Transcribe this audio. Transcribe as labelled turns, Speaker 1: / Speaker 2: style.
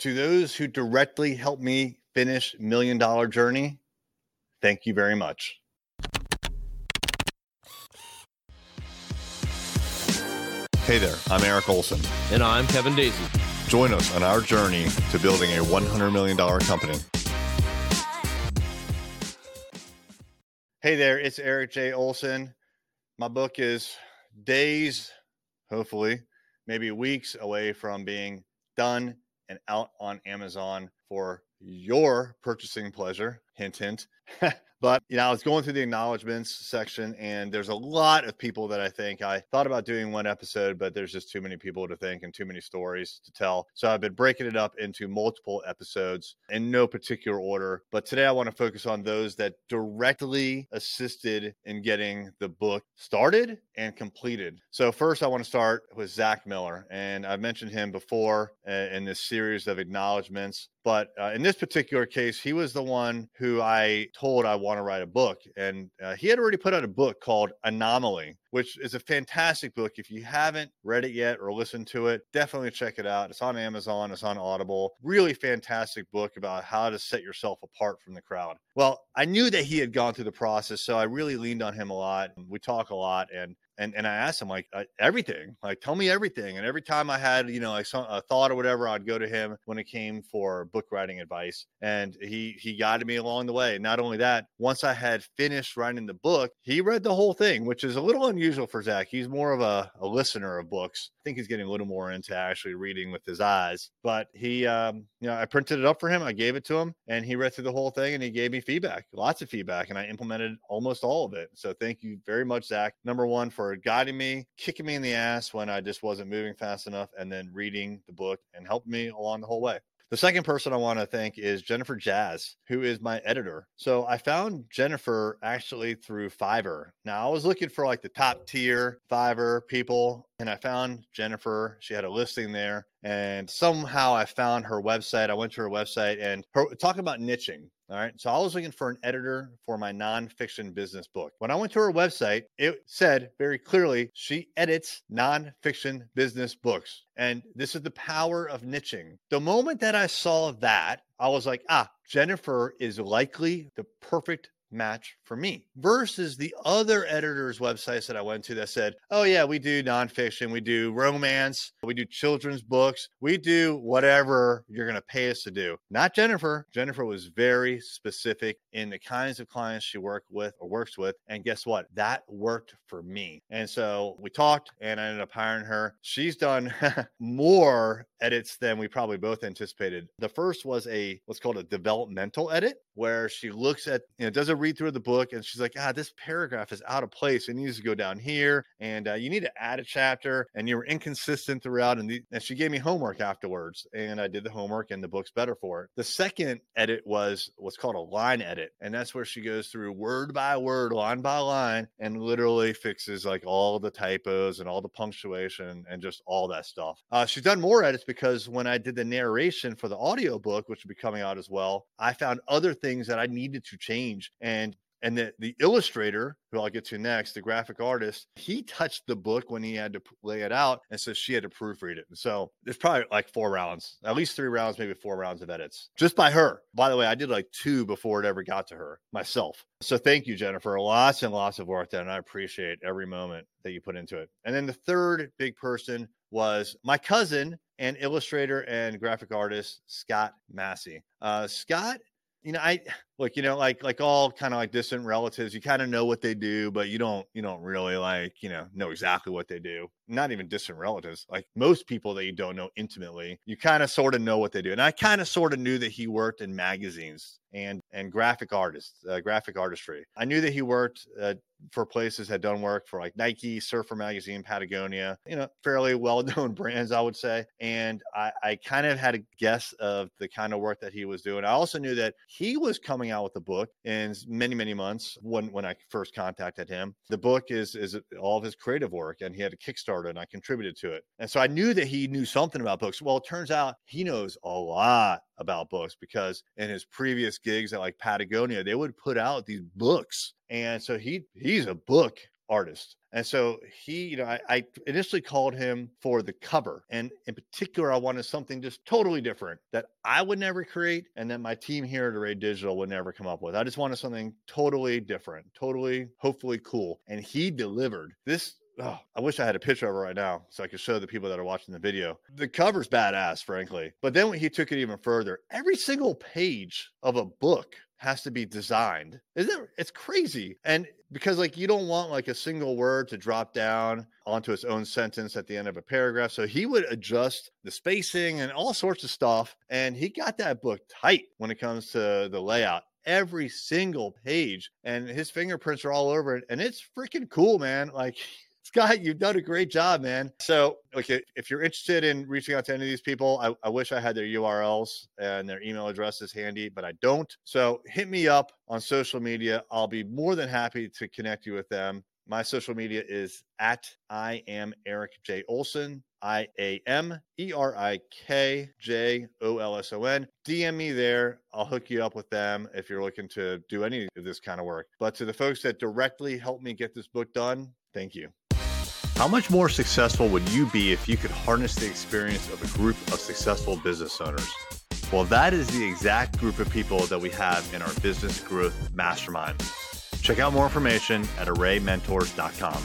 Speaker 1: To those who directly helped me finish Million Dollar Journey, thank you very much. Hey there, I'm Erik Olson.
Speaker 2: And I'm Kevin Daisey.
Speaker 1: Join us on our journey to building a $100 million company. Hey there, it's Erik J. Olson. My book is days, hopefully, maybe weeks away from being done and out on Amazon for your purchasing pleasure. Hint, hint. but you know, I was going through the acknowledgments section, and there's a lot of people that I think I thought about doing one episode, but there's just too many people to think and too many stories to tell. So I've been breaking it up into multiple episodes in no particular order. But today I want to focus on those that directly assisted in getting the book started and completed. So first, I want to start with Zach Miller, and I've mentioned him before uh, in this series of acknowledgments. But uh, in this particular case, he was the one who I told I want to write a book. And uh, he had already put out a book called Anomaly, which is a fantastic book. If you haven't read it yet or listened to it, definitely check it out. It's on Amazon, it's on Audible. Really fantastic book about how to set yourself apart from the crowd. Well, I knew that he had gone through the process, so I really leaned on him a lot. We talk a lot, and and and I asked him like uh, everything, like tell me everything. And every time I had you know like a thought or whatever, I'd go to him when it came for book writing advice, and he he guided me along the way. Not only that, once I had finished writing the book, he read the whole thing, which is a little unusual for Zach. He's more of a, a listener of books. I think he's getting a little more into actually reading with his eyes. But he, um, you know, I printed it up for him, I gave it to him, and he read through the whole thing, and he gave me feedback, lots of feedback, and I implemented almost all of it. So thank you very much, Zach. Number one for guiding me, kicking me in the ass when I just wasn't moving fast enough, and then reading the book and helping me along the whole way. The second person I want to thank is Jennifer Jazz, who is my editor. So I found Jennifer actually through Fiverr. Now I was looking for like the top tier Fiverr people, and I found Jennifer. She had a listing there, and somehow I found her website. I went to her website and her, talking about niching. All right. So I was looking for an editor for my nonfiction business book. When I went to her website, it said very clearly she edits nonfiction business books. And this is the power of niching. The moment that I saw that, I was like, ah, Jennifer is likely the perfect match for me versus the other editors' websites that I went to that said, oh, yeah, we do nonfiction, we do romance, we do children's books, we do whatever you're going to pay us to do. Not Jennifer. Jennifer was very specific in the kinds of clients she worked with or works with. And guess what? That worked for me. And so we talked and I ended up hiring her. She's done more edits than we probably both anticipated. The first was a what's called a developmental edit, where she looks at, you know, does a read through the book and she's like, ah, this paragraph is out of place. It needs to go down here and uh, you need to add a chapter and you were inconsistent throughout. And, the, and she gave me homework afterwards and I did the homework and the book's better for it. The second edit was what's called a line edit. And that's where she goes through word by word, line by line, and literally fixes like all the typos and all the punctuation and just all that stuff. Uh, she's done more edits because when I did the narration for the audiobook, which will be coming out as well, I found other things that I needed to change. And and the, the illustrator, who I'll get to next, the graphic artist, he touched the book when he had to lay it out. And so she had to proofread it. And so there's probably like four rounds, at least three rounds, maybe four rounds of edits just by her. By the way, I did like two before it ever got to her myself. So thank you, Jennifer. Lots and lots of work done. And I appreciate every moment that you put into it. And then the third big person was my cousin and illustrator and graphic artist, Scott Massey. Uh, Scott you know, I look, you know, like like all kind of like distant relatives, you kind of know what they do, but you don't you don't really like, you know, know exactly what they do. Not even distant relatives. Like most people that you don't know intimately, you kind of sort of know what they do. And I kind of sort of knew that he worked in magazines and and graphic artists, uh, graphic artistry. I knew that he worked uh, for places had done work for like Nike, Surfer Magazine, Patagonia, you know, fairly well known brands, I would say. And I, I kind of had a guess of the kind of work that he was doing. I also knew that he was coming out with the book in many, many months when, when I first contacted him. The book is, is all of his creative work and he had a Kickstarter and I contributed to it. And so I knew that he knew something about books. Well, it turns out he knows a lot about books because in his previous gigs at like Patagonia, they would put out these books. And so he he's a book artist. And so he, you know, I, I, initially called him for the cover. And in particular, I wanted something just totally different that I would never create and that my team here at Array Digital would never come up with. I just wanted something totally different, totally, hopefully cool. And he delivered. This oh, I wish I had a picture of it right now so I could show the people that are watching the video. The cover's badass, frankly. But then when he took it even further, every single page of a book has to be designed. Isn't it? It's crazy. And because like you don't want like a single word to drop down onto its own sentence at the end of a paragraph. So he would adjust the spacing and all sorts of stuff. And he got that book tight when it comes to the layout every single page and his fingerprints are all over it and it's freaking cool man like Scott, you've done a great job, man. So, okay, if you're interested in reaching out to any of these people, I, I, wish I had their URLs and their email addresses handy, but I don't. So, hit me up on social media. I'll be more than happy to connect you with them. My social media is at I am Erik J. Olson. I A M E R I K J O L S O N. DM me there. I'll hook you up with them if you're looking to do any of this kind of work. But to the folks that directly helped me get this book done, thank you. How much more successful would you be if you could harness the experience of a group of successful business owners? Well, that is the exact group of people that we have in our business growth mastermind. Check out more information at arraymentors.com.